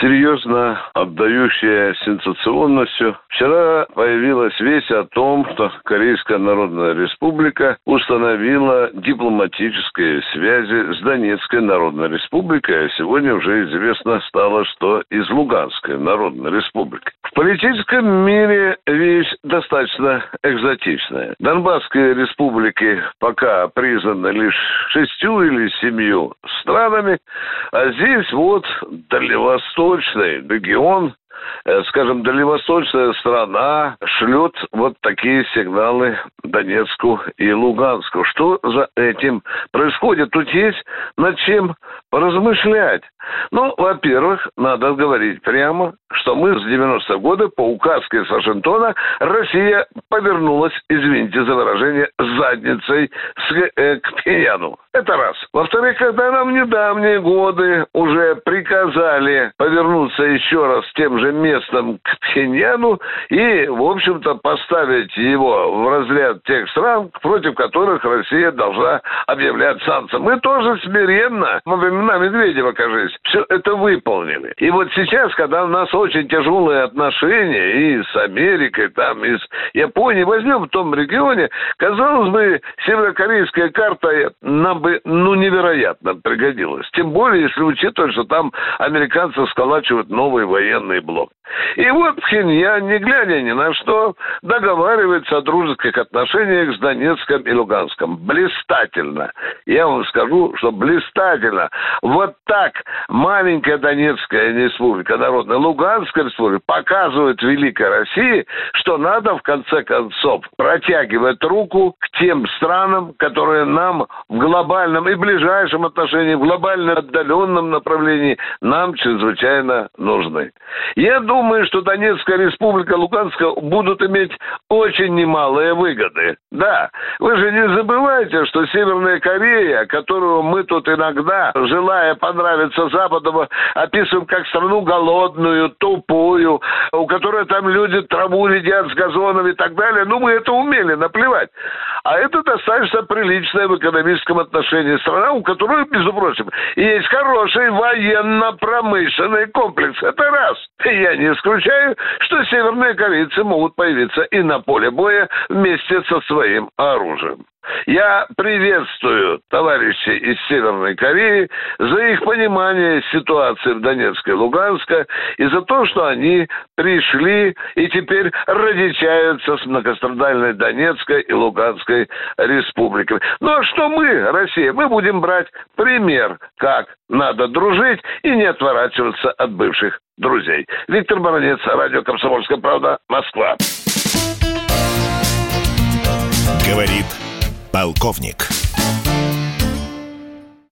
серьезно отдающая сенсационностью. Вчера появилась весть о том, что Корейская Народная Республика установила дипломатические связи с Донецкой Народной Республикой, а сегодня уже известно стало, что из Луганской Народной Республики. В политическом мире вещь достаточно экзотичная. Донбасские республики пока признаны лишь шестью или семью странами, а здесь вот дальневосточный регион скажем, дальневосточная страна шлет вот такие сигналы Донецку и Луганску. Что за этим происходит? Тут есть над чем поразмышлять. Ну, во-первых, надо говорить прямо, что мы с 90-го года по указке Вашингтона Россия повернулась, извините за выражение, задницей с, э, к Пеньяну. Это раз. Во-вторых, когда нам недавние годы уже приказали повернуться еще раз тем же местом к Пхеньяну и, в общем-то, поставить его в разряд тех стран, против которых Россия должна объявлять санкции. Мы тоже смиренно, во времена Медведева, кажется, все это выполнили. И вот сейчас, когда у нас очень тяжелые отношения и с Америкой, там, и с Японией, возьмем в том регионе, казалось бы, северокорейская карта нам бы, ну, невероятно пригодилась. Тем более, если учитывать, что там американцы сколачивают новый военный блок. И вот Пхеньян, не глядя ни на что, договаривается о дружеских отношениях с Донецком и Луганском. Блистательно. Я вам скажу, что блистательно. Вот так маленькая Донецкая республика, народная Луганская республика показывает Великой России, что надо в конце концов протягивать руку к тем странам, которые нам в глобальном и ближайшем отношении, в глобально отдаленном направлении нам чрезвычайно нужны. Я думаю, что Донецкая республика, Луганская будут иметь очень немалые выгоды. Да, вы же не забывайте, что Северная Корея, которую мы тут иногда, желая понравиться Западу, описываем как страну голодную, тупую, у которой там люди траву едят с газонов и так далее, ну мы это умели, наплевать. А это достаточно приличная в экономическом отношении страна, у которой, между прочим, есть хороший военно-промышленный комплекс. Это раз. Я не исключаю, что северные корейцы могут появиться и на поле боя вместе со своим оружием. Я приветствую товарищей из Северной Кореи за их понимание ситуации в Донецке и Луганске и за то, что они пришли и теперь родичаются с многострадальной Донецкой и Луганской республиками. Ну а что мы, Россия? Мы будем брать пример, как надо дружить и не отворачиваться от бывших друзей. Виктор Баранец, радио «Комсомольская правда», Москва. Полковник.